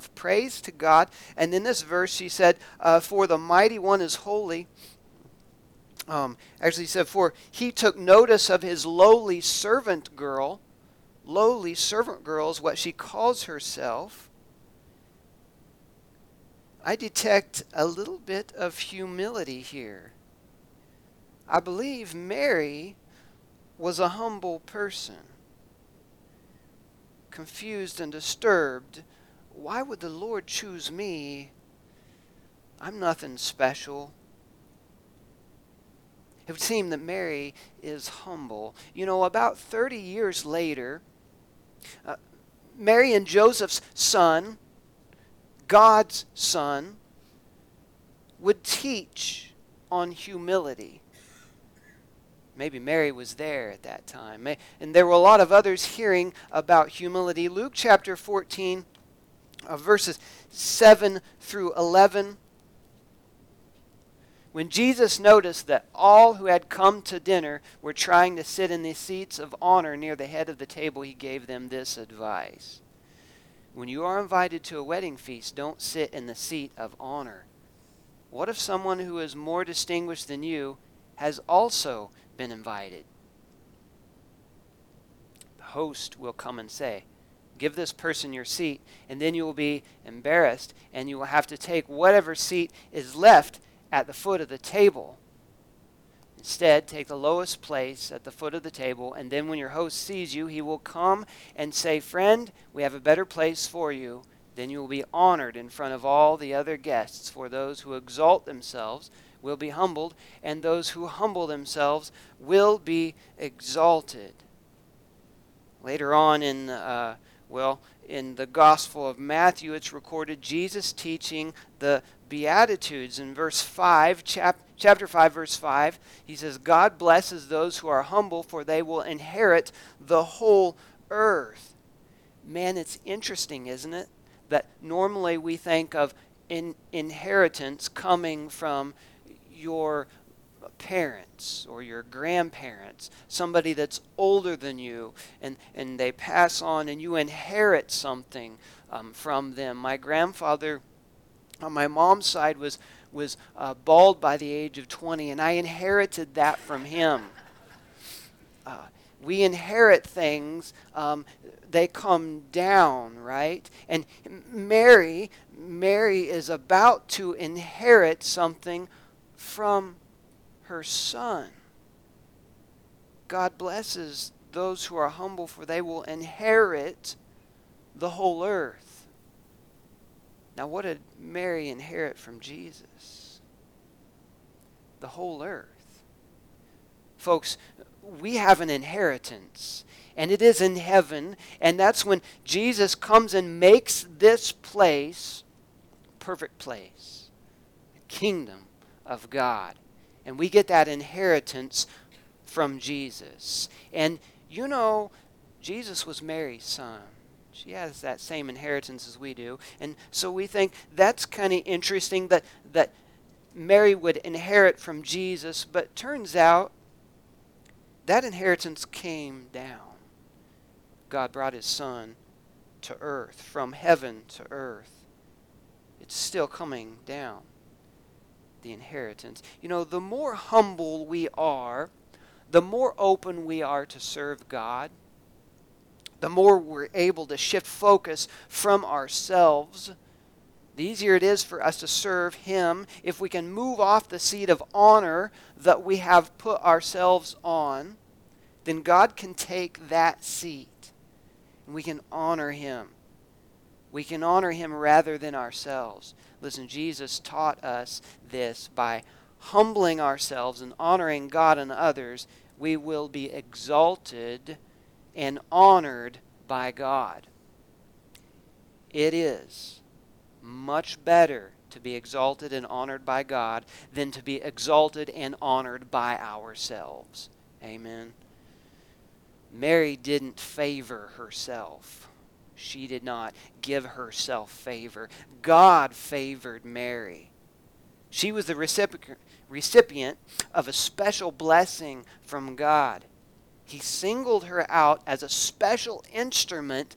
of praise to God. And in this verse, she said, uh, For the mighty one is holy. Um, actually, he said, For he took notice of his lowly servant girl. Lowly servant girl is what she calls herself. I detect a little bit of humility here. I believe Mary was a humble person, confused and disturbed. Why would the Lord choose me? I'm nothing special. It would seem that Mary is humble. You know, about 30 years later, uh, Mary and Joseph's son, God's son, would teach on humility. Maybe Mary was there at that time. And there were a lot of others hearing about humility. Luke chapter 14, uh, verses 7 through 11. When Jesus noticed that all who had come to dinner were trying to sit in the seats of honor near the head of the table, he gave them this advice When you are invited to a wedding feast, don't sit in the seat of honor. What if someone who is more distinguished than you has also been invited? The host will come and say, Give this person your seat, and then you will be embarrassed, and you will have to take whatever seat is left at the foot of the table. Instead, take the lowest place at the foot of the table, and then when your host sees you, he will come and say, Friend, we have a better place for you. Then you will be honored in front of all the other guests, for those who exalt themselves will be humbled, and those who humble themselves will be exalted. Later on in, uh, well, in the Gospel of Matthew, it's recorded Jesus teaching the Beatitudes in verse 5, chap, chapter 5, verse 5. He says, God blesses those who are humble, for they will inherit the whole earth. Man, it's interesting, isn't it? That normally we think of in, inheritance coming from your parents or your grandparents, somebody that's older than you, and, and they pass on and you inherit something um, from them. My grandfather on my mom's side was was uh, bald by the age of 20, and I inherited that from him. Uh, we inherit things, um, they come down, right? And Mary, Mary is about to inherit something from her son. God blesses those who are humble, for they will inherit the whole earth. Now, what did Mary inherit from Jesus? The whole earth. Folks, we have an inheritance, and it is in heaven, and that's when Jesus comes and makes this place perfect place, the kingdom of God. And we get that inheritance from Jesus. And you know, Jesus was Mary's son. She has that same inheritance as we do. And so we think that's kind of interesting that, that Mary would inherit from Jesus, but turns out that inheritance came down. God brought his son to earth, from heaven to earth. It's still coming down, the inheritance. You know, the more humble we are, the more open we are to serve God, the more we're able to shift focus from ourselves, the easier it is for us to serve Him if we can move off the seat of honor that we have put ourselves on. Then God can take that seat and we can honor Him. We can honor Him rather than ourselves. Listen, Jesus taught us this by humbling ourselves and honoring God and others, we will be exalted and honored by God. It is much better to be exalted and honored by God than to be exalted and honored by ourselves. Amen. Mary didn't favor herself. She did not give herself favor. God favored Mary. She was the recipient of a special blessing from God. He singled her out as a special instrument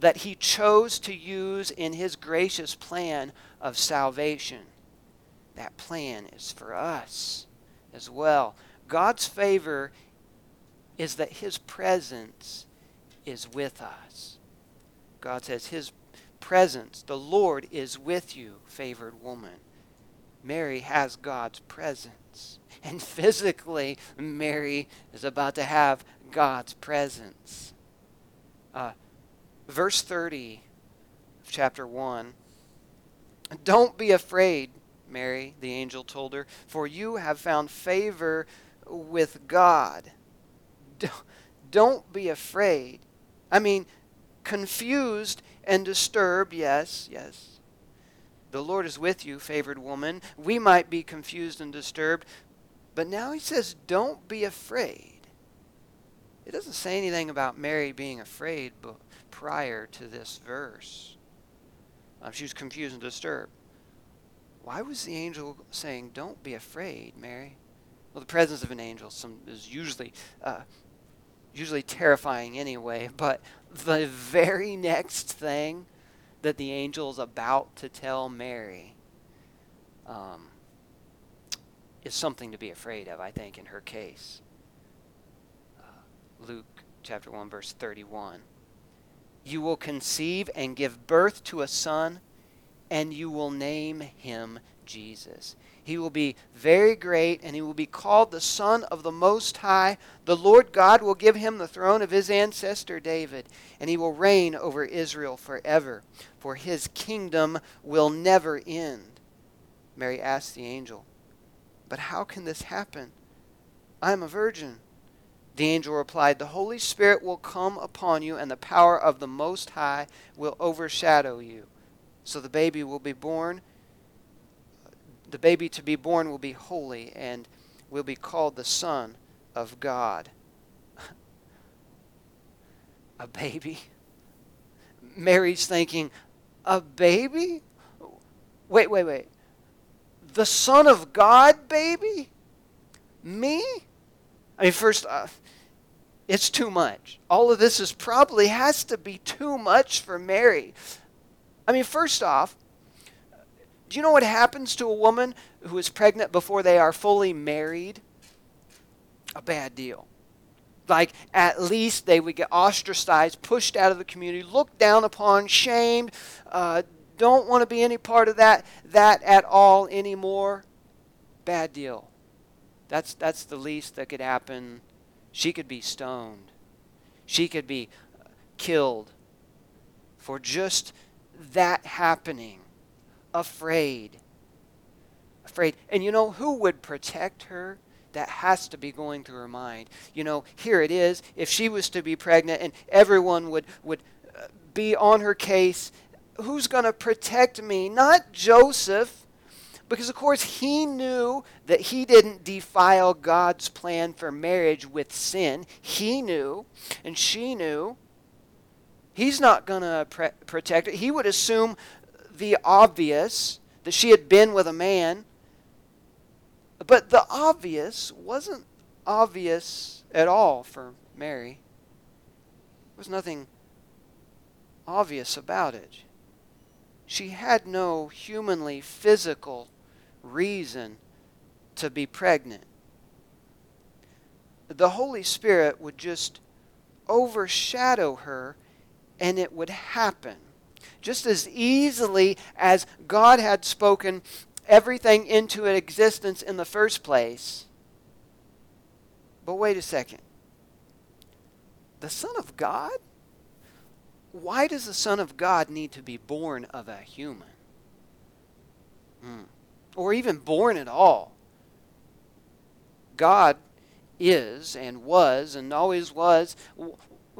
that he chose to use in his gracious plan of salvation. That plan is for us as well. God's favor is that his presence is with us. God says, His presence, the Lord is with you, favored woman. Mary has God's presence. And physically, Mary is about to have God's presence. Uh, verse 30 of chapter 1 Don't be afraid, Mary, the angel told her, for you have found favor with God. Don't be afraid. I mean, confused and disturbed, yes, yes. The Lord is with you, favored woman. We might be confused and disturbed, but now he says, don't be afraid. It doesn't say anything about Mary being afraid prior to this verse. Um, she was confused and disturbed. Why was the angel saying, Don't be afraid, Mary? Well, the presence of an angel some, is usually, uh, usually terrifying anyway, but the very next thing that the angel is about to tell Mary um, is something to be afraid of, I think, in her case. Uh, Luke chapter 1, verse 31. You will conceive and give birth to a son, and you will name him Jesus. He will be very great, and he will be called the Son of the Most High. The Lord God will give him the throne of his ancestor David, and he will reign over Israel forever, for his kingdom will never end. Mary asked the angel, But how can this happen? I am a virgin. The angel replied, The Holy Spirit will come upon you, and the power of the Most High will overshadow you. So the baby will be born the baby to be born will be holy and will be called the Son of God. a baby? Mary's thinking, a baby? Wait, wait, wait. The Son of God, baby? Me? I mean, first, off, it's too much. All of this is probably has to be too much for Mary. I mean, first off, do you know what happens to a woman who is pregnant before they are fully married? A bad deal. Like, at least they would get ostracized, pushed out of the community, looked down upon, shamed, uh, don't want to be any part of that, that at all anymore. Bad deal. That's, that's the least that could happen. She could be stoned. She could be killed for just that happening afraid. Afraid. And you know who would protect her? That has to be going through her mind. You know, here it is. If she was to be pregnant and everyone would, would uh, be on her case, who's going to protect me? Not Joseph. Because, of course, he knew that he didn't defile God's plan for marriage with sin. He knew, and she knew. He's not going to pre- protect it. He would assume the obvious that she had been with a man. But the obvious wasn't obvious at all for Mary. There was nothing obvious about it. She had no humanly physical reason to be pregnant. The Holy Spirit would just overshadow her and it would happen just as easily as God had spoken everything into existence in the first place. But wait a second. The Son of God? Why does the Son of God need to be born of a human? Hmm. Or even born at all? God is and was and always was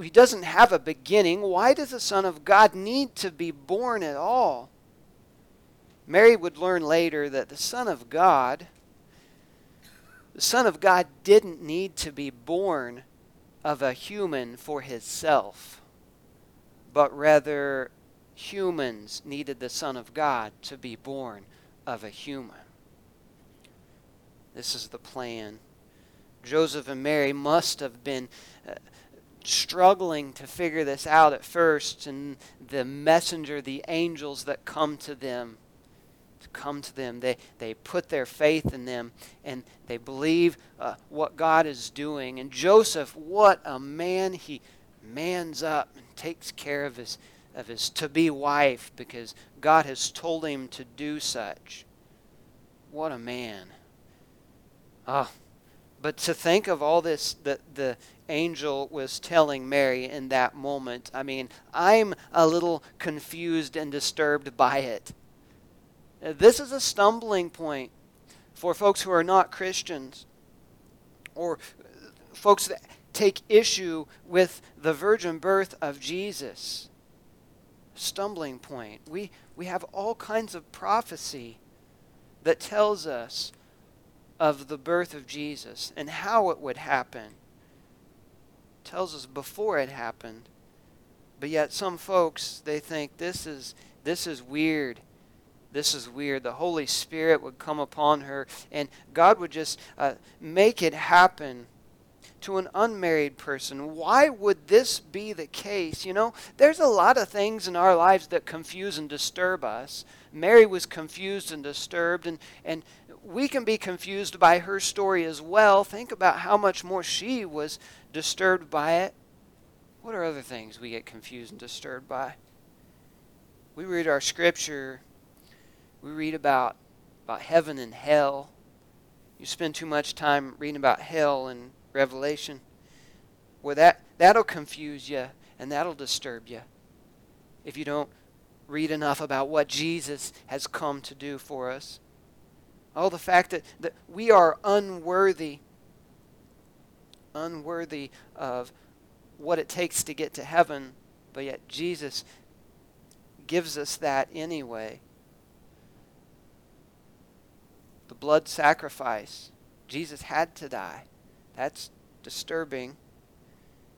he doesn't have a beginning. Why does the Son of God need to be born at all? Mary would learn later that the Son of God, the Son of God didn't need to be born of a human for himself, but rather humans needed the Son of God to be born of a human. This is the plan. Joseph and Mary must have been. Uh, struggling to figure this out at first, and the messenger, the angels that come to them, to come to them, they, they put their faith in them and they believe uh, what God is doing. And Joseph, what a man! He mans up and takes care of his of his to be wife because God has told him to do such. What a man. Ah, but to think of all this the, the angel was telling Mary in that moment, I mean, I'm a little confused and disturbed by it. Uh, this is a stumbling point for folks who are not Christians or folks that take issue with the virgin birth of Jesus. Stumbling point. We, we have all kinds of prophecy that tells us of the birth of Jesus and how it would happen. Tells us before it happened. But yet some folks they think this is this is weird. This is weird. The Holy Spirit would come upon her and God would just uh, make it happen to an unmarried person. Why would this be the case? You know, there's a lot of things in our lives that confuse and disturb us. Mary was confused and disturbed, and, and we can be confused by her story as well. Think about how much more she was disturbed by it. What are other things we get confused and disturbed by? We read our scripture, we read about, about heaven and hell. You spend too much time reading about hell and Revelation, well, that, that'll confuse you and that'll disturb you if you don't read enough about what Jesus has come to do for us. Oh, the fact that, that we are unworthy, unworthy of what it takes to get to heaven, but yet Jesus gives us that anyway. The blood sacrifice, Jesus had to die. That's disturbing.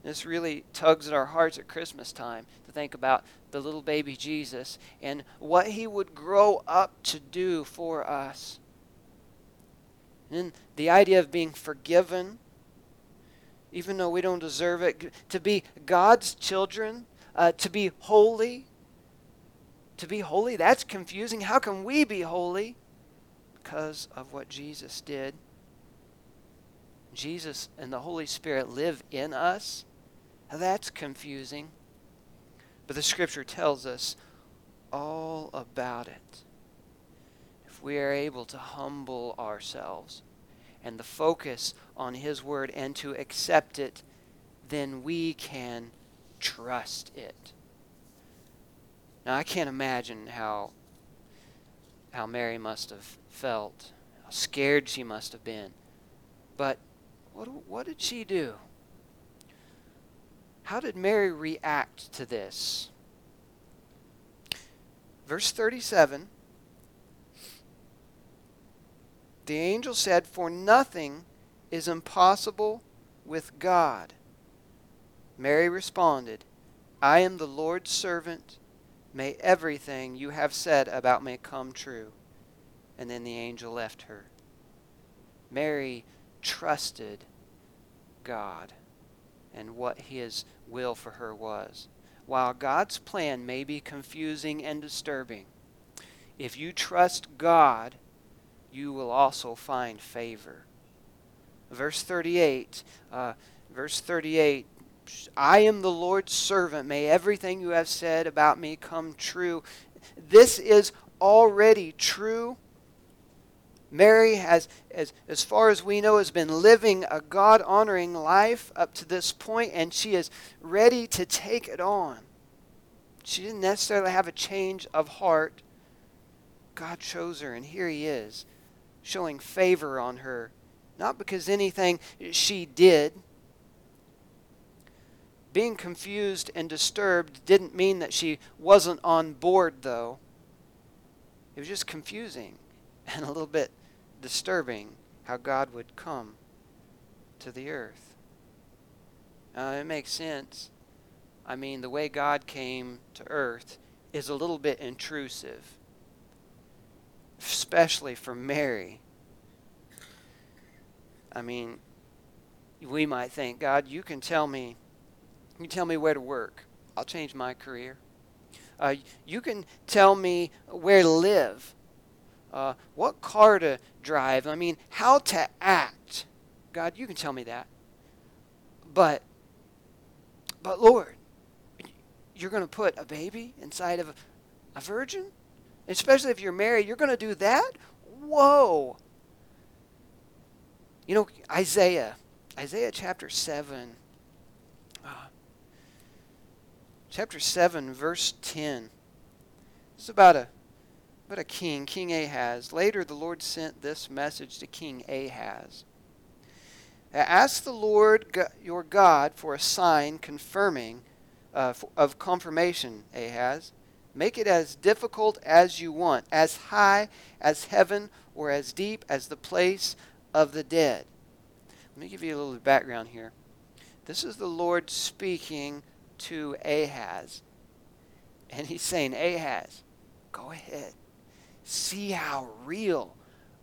This really tugs at our hearts at Christmas time to think about the little baby Jesus and what he would grow up to do for us. And the idea of being forgiven, even though we don't deserve it, to be God's children, uh, to be holy. To be holy, that's confusing. How can we be holy? Because of what Jesus did. Jesus and the Holy Spirit live in us, that's confusing. But the Scripture tells us all about it. If we are able to humble ourselves and the focus on His Word and to accept it, then we can trust it. Now, I can't imagine how, how Mary must have felt, how scared she must have been. But what, what did she do? How did Mary react to this? Verse 37 The angel said, For nothing is impossible with God. Mary responded, I am the Lord's servant. May everything you have said about me come true. And then the angel left her. Mary trusted God and what His will for her was. While God's plan may be confusing and disturbing, if you trust God, you will also find favor. Verse 38, uh, verse 38, I am the Lord's servant. May everything you have said about me come true. This is already true Mary has, as, as far as we know, has been living a God honoring life up to this point, and she is ready to take it on. She didn't necessarily have a change of heart. God chose her, and here He is, showing favor on her. Not because anything she did. Being confused and disturbed didn't mean that she wasn't on board, though. It was just confusing and a little bit disturbing how God would come to the earth. It makes sense. I mean, the way God came to earth is a little bit intrusive, especially for Mary. I mean, we might think, God, you can tell me You tell me where to work. I'll change my career. Uh, you can tell me where to live, uh, what car to drive. I mean, how to act. God, you can tell me that. But, but Lord, you're going to put a baby inside of a, a virgin? Especially if you're married, you're going to do that? Whoa. You know, Isaiah, Isaiah chapter 7. Uh, chapter 7, verse 10. It's about a, about a king, King Ahaz. Later, the Lord sent this message to King Ahaz. Ask the Lord your God for a sign confirming uh, of confirmation, Ahaz. Make it as difficult as you want, as high as heaven or as deep as the place of the dead. Let me give you a little background here. This is the Lord speaking to Ahaz. And he's saying, Ahaz, go ahead. See how real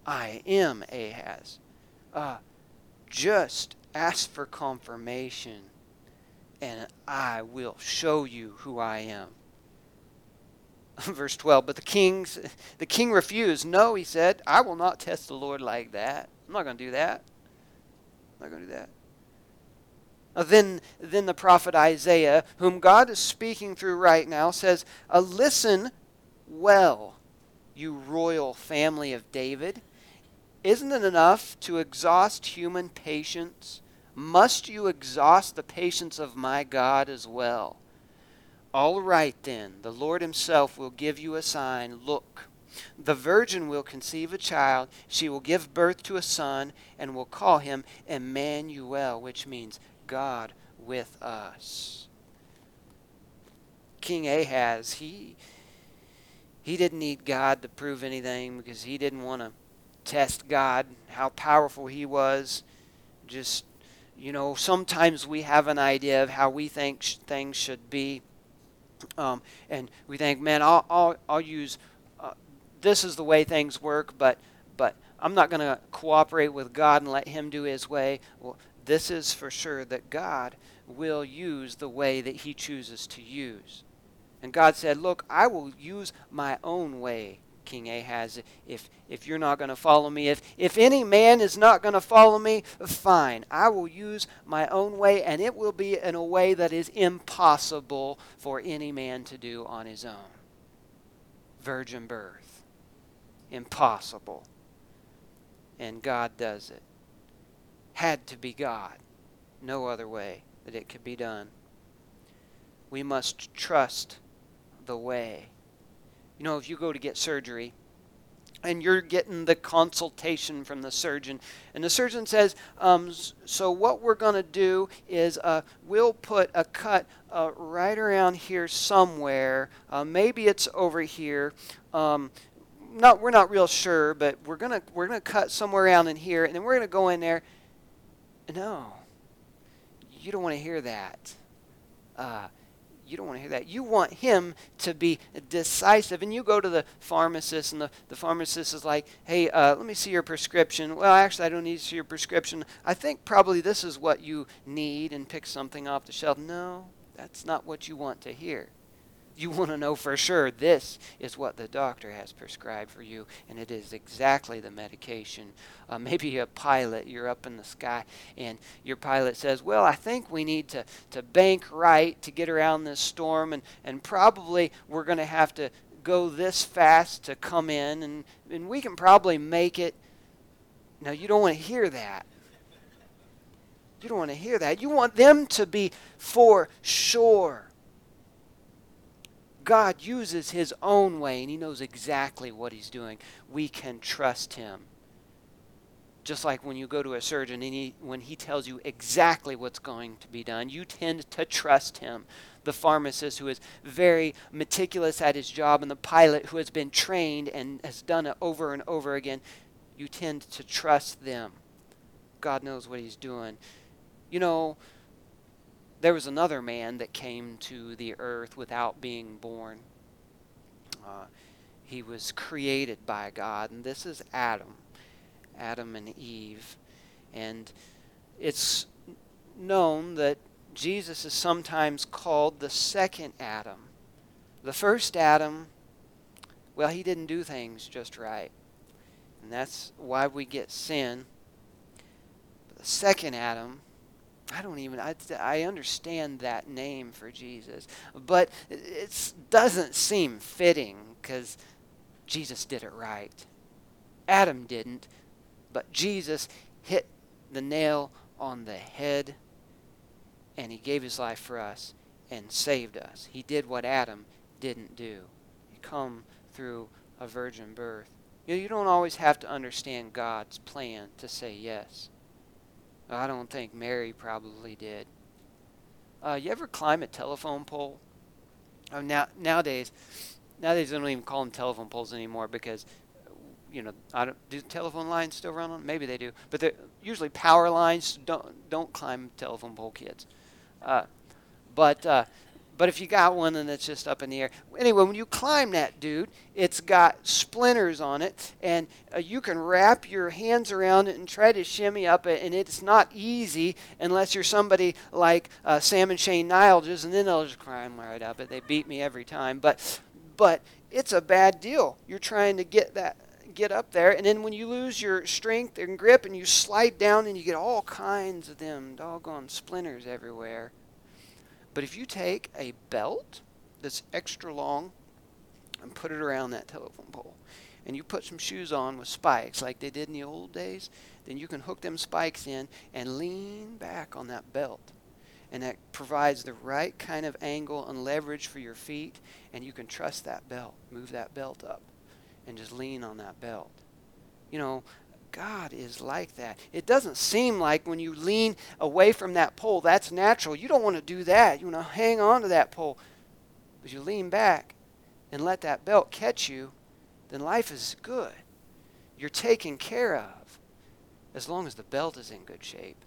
I am, Ahaz. Uh, just ask for confirmation, and I will show you who I am. verse 12 but the kings the king refused. No he said i will not test the lord like that. I'm not going to do that. I'm not going to do that. Then then the prophet isaiah whom god is speaking through right now says uh, listen well you royal family of david. Isn't it enough to exhaust human patience? Must you exhaust the patience of my god as well all right then, the Lord Himself will give you a sign. Look, the virgin will conceive a child. She will give birth to a son and will call him Emmanuel, which means God with us. King Ahaz, he he didn't need God to prove anything because he didn't want to test God, how powerful he was. Just, you know, sometimes we have an idea of how we think sh- things should be. Um, and we think, man, I'll, I'll, I'll use uh, this is the way things work, but but I'm not going to cooperate with God and let Him do His way. Well, this is for sure that God will use the way that He chooses to use. And God said, Look, I will use my own way King Ahaz, if, if you're not going to follow me, if, if any man is not going to follow me, fine. I will use my own way, and it will be in a way that is impossible for any man to do on his own. Virgin birth. Impossible. And God does it. Had to be God. No other way that it could be done. We must trust the way you know, if you go to get surgery, and you're getting the consultation from the surgeon. And the surgeon says, um, So, what we're going to do is uh, we'll put a cut uh, right around here somewhere. Uh, maybe it's over here. Um, not, we're not real sure, but we're going to we're gonna cut somewhere around in here, and then we're going to go in there. No, you don't want to hear that. Uh, you don't want to hear that. You want him to be decisive. And you go to the pharmacist, and the, the pharmacist is like, hey, uh, let me see your prescription. Well, actually, I don't need to see your prescription. I think probably this is what you need, and pick something off the shelf. No, that's not what you want to hear. You want to know for sure this is what the doctor has prescribed for you, and it is exactly the medication. Uh, maybe a pilot, you're up in the sky, and your pilot says, Well, I think we need to, to bank right to get around this storm, and, and probably we're going to have to go this fast to come in, and, and we can probably make it. Now, you don't want to hear that. You don't want to hear that. You want them to be for sure God uses his own way and he knows exactly what he's doing. We can trust him. Just like when you go to a surgeon and he, when he tells you exactly what's going to be done, you tend to trust him. The pharmacist who is very meticulous at his job and the pilot who has been trained and has done it over and over again, you tend to trust them. God knows what he's doing. You know, there was another man that came to the earth without being born. Uh, he was created by God, and this is Adam, Adam and Eve. And it's known that Jesus is sometimes called the second Adam. The first Adam, well, he didn't do things just right. And that's why we get sin. But the second Adam, I don't even, I, I understand that name for Jesus. But it doesn't seem fitting because Jesus did it right. Adam didn't, but Jesus hit the nail on the head and he gave his life for us and saved us. He did what Adam didn't do. He come through a virgin birth. You, know, you don't always have to understand God's plan to say yes. I don't think Mary probably did. Uh, you ever climb a telephone pole? Oh, now nowadays, nowadays they don't even call them telephone poles anymore because, you know, I don't, do telephone lines still run on? Maybe they do, but they're usually power lines. Don't don't climb telephone pole, kids. Uh, but uh, but if you got one and it's just up in the air. Anyway, when you climb that dude, it's got splinters on it, and uh, you can wrap your hands around it and try to shimmy up it, and it's not easy unless you're somebody like uh, Sam and Shane Niles, and then they'll just climb right up it. They beat me every time, but but it's a bad deal. You're trying to get that get up there, and then when you lose your strength and grip, and you slide down, and you get all kinds of them doggone splinters everywhere. But if you take a belt that's extra long and put it around that telephone pole, and you put some shoes on with spikes like they did in the old days, then you can hook them spikes in and lean back on that belt. And that provides the right kind of angle and leverage for your feet, and you can trust that belt. Move that belt up and just lean on that belt. You know, God is like that. It doesn't seem like when you lean away from that pole, that's natural. You don't want to do that. You want to hang on to that pole. But you lean back and let that belt catch you, then life is good. You're taken care of as long as the belt is in good shape.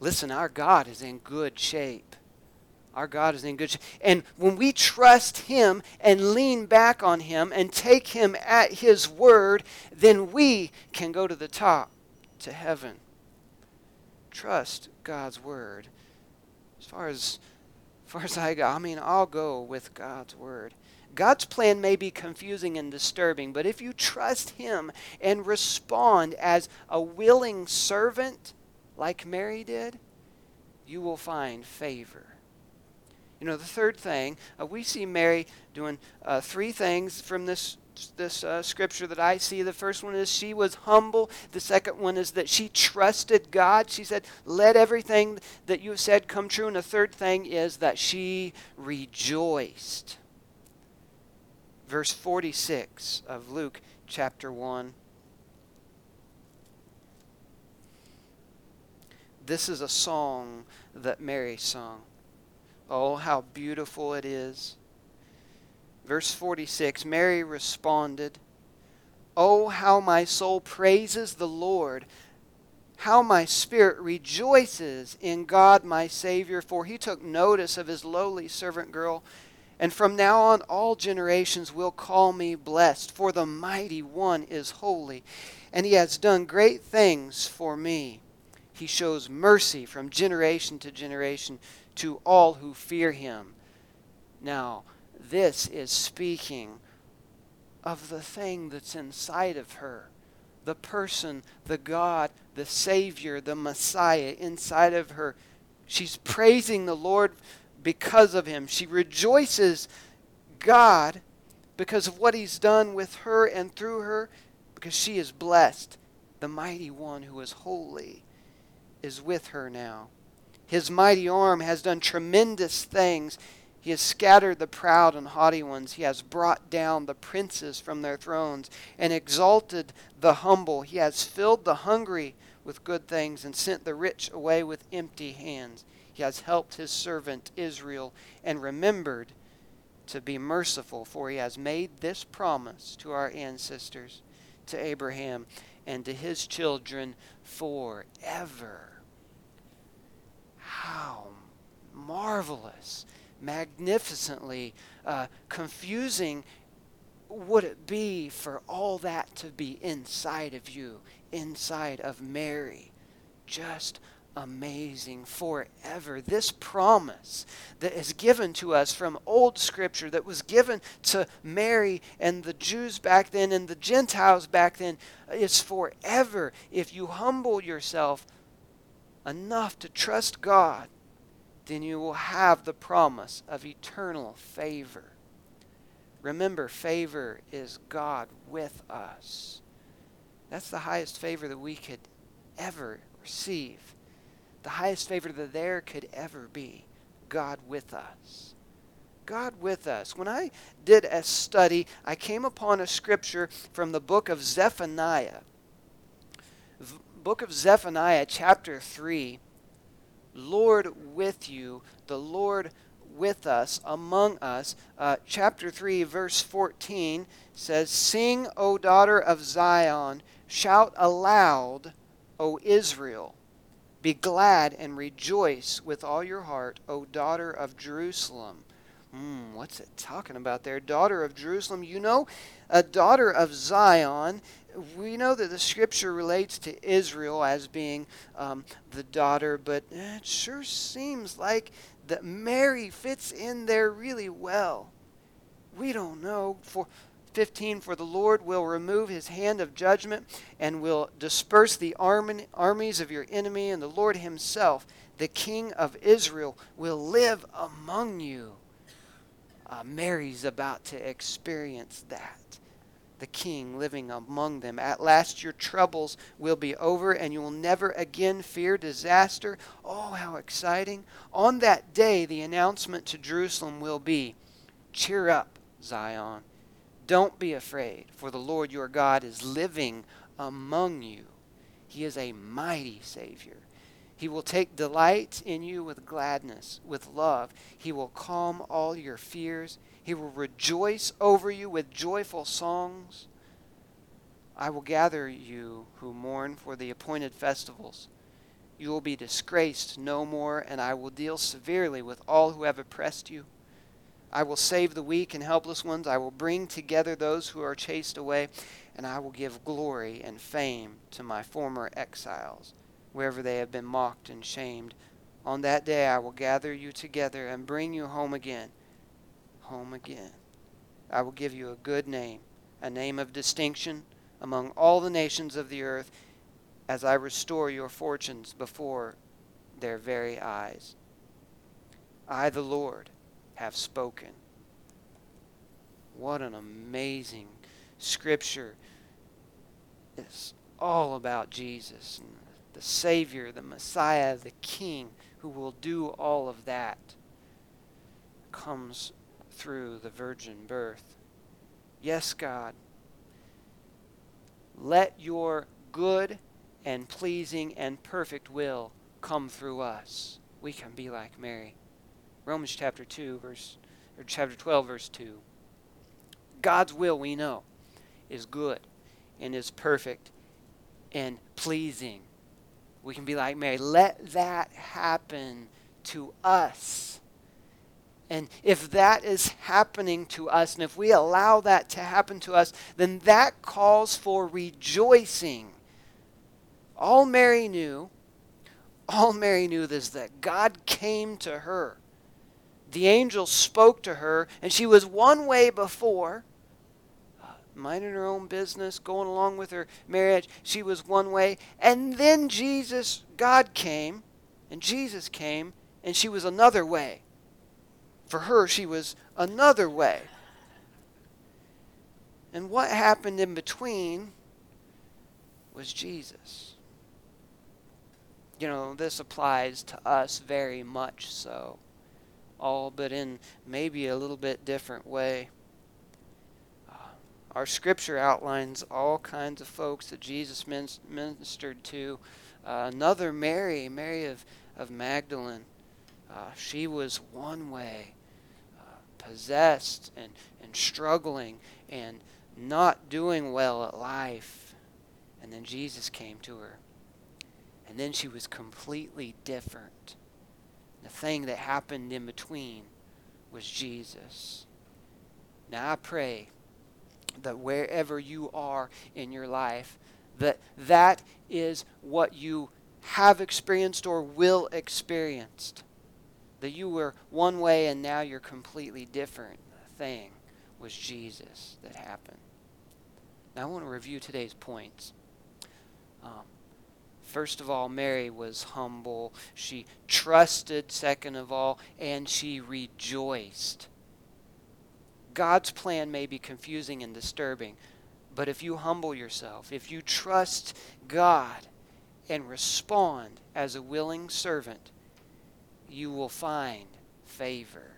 Listen, our God is in good shape. Our God is in good shape. And when we trust Him and lean back on Him and take Him at His word, then we can go to the top, to heaven. Trust God's word. As far as, as far as I go, I mean, I'll go with God's word. God's plan may be confusing and disturbing, but if you trust Him and respond as a willing servant, like Mary did, you will find favor. You know, the third thing, uh, we see Mary doing uh, three things from this this uh, scripture that I see. The first one is she was humble. The second one is that she trusted God. She said, "Let everything that you have said come true." And the third thing is that she rejoiced. Verse 46 of Luke chapter 1. This is a song that Mary sung. Oh, how beautiful it is. Verse 46 Mary responded, Oh, how my soul praises the Lord, how my spirit rejoices in God my Savior, for he took notice of his lowly servant girl. And from now on, all generations will call me blessed, for the mighty one is holy, and he has done great things for me. He shows mercy from generation to generation to all who fear him. Now, this is speaking of the thing that's inside of her the person, the God, the Savior, the Messiah inside of her. She's praising the Lord because of him. She rejoices God because of what he's done with her and through her, because she is blessed. The mighty one who is holy is with her now. His mighty arm has done tremendous things. He has scattered the proud and haughty ones. He has brought down the princes from their thrones and exalted the humble. He has filled the hungry with good things and sent the rich away with empty hands. He has helped his servant Israel and remembered to be merciful, for he has made this promise to our ancestors, to Abraham, and to his children forever how marvelous, magnificently uh, confusing would it be for all that to be inside of you, inside of Mary? Just amazing forever. This promise that is given to us from old scripture, that was given to Mary and the Jews back then and the Gentiles back then, is forever. If you humble yourself enough to trust God, then you will have the promise of eternal favor. Remember, favor is God with us. That's the highest favor that we could ever receive the highest favor that there could ever be God with us. God with us. When I did a study, I came upon a scripture from the book of Zephaniah. Book of Zephaniah, chapter 3. Lord with you, the Lord with us, among us. Uh, chapter 3, verse 14 says, Sing, O daughter of Zion, shout aloud, O Israel. Be glad and rejoice with all your heart, O daughter of Jerusalem. Hmm, what's it talking about there? Daughter of Jerusalem. You know, a daughter of Zion. We know that the scripture relates to Israel as being um, the daughter, but it sure seems like that Mary fits in there really well. We don't know. For 15 For the Lord will remove his hand of judgment and will disperse the armies of your enemy, and the Lord himself, the King of Israel, will live among you. Uh, Mary's about to experience that. The King living among them. At last your troubles will be over, and you will never again fear disaster. Oh, how exciting! On that day, the announcement to Jerusalem will be Cheer up, Zion don't be afraid, for the Lord your God is living among you. He is a mighty Savior. He will take delight in you with gladness, with love. He will calm all your fears. He will rejoice over you with joyful songs. I will gather you who mourn for the appointed festivals. You will be disgraced no more, and I will deal severely with all who have oppressed you. I will save the weak and helpless ones. I will bring together those who are chased away, and I will give glory and fame to my former exiles, wherever they have been mocked and shamed. On that day I will gather you together and bring you home again. Home again. I will give you a good name, a name of distinction among all the nations of the earth, as I restore your fortunes before their very eyes. I, the Lord, have spoken. What an amazing scripture. It's all about Jesus, and the Savior, the Messiah, the King who will do all of that. Comes through the virgin birth. Yes, God, let your good and pleasing and perfect will come through us. We can be like Mary. Romans chapter 2, verse, or chapter 12, verse 2. God's will, we know, is good and is perfect and pleasing. We can be like Mary. Let that happen to us. And if that is happening to us, and if we allow that to happen to us, then that calls for rejoicing. All Mary knew, all Mary knew is that God came to her the angel spoke to her, and she was one way before, uh, minding her own business, going along with her marriage. She was one way. And then Jesus, God came, and Jesus came, and she was another way. For her, she was another way. And what happened in between was Jesus. You know, this applies to us very much so all but in maybe a little bit different way. Uh, our scripture outlines all kinds of folks that Jesus ministered to. Uh, another Mary, Mary of, of Magdalene, uh, she was one way, possessed and, and struggling and not doing well at life. And then Jesus came to her. And then she was completely different. The thing that happened in between was Jesus. Now I pray that wherever you are in your life, that that is what you have experienced or will experience. That you were one way and now you're completely different thing was Jesus that happened. Now I want to review today's points. Um, first of all, Mary was humble. She trusted, second of all, and she rejoiced. God's plan may be confusing and disturbing, but if you humble yourself, if you trust God and respond as a willing servant, you will find favor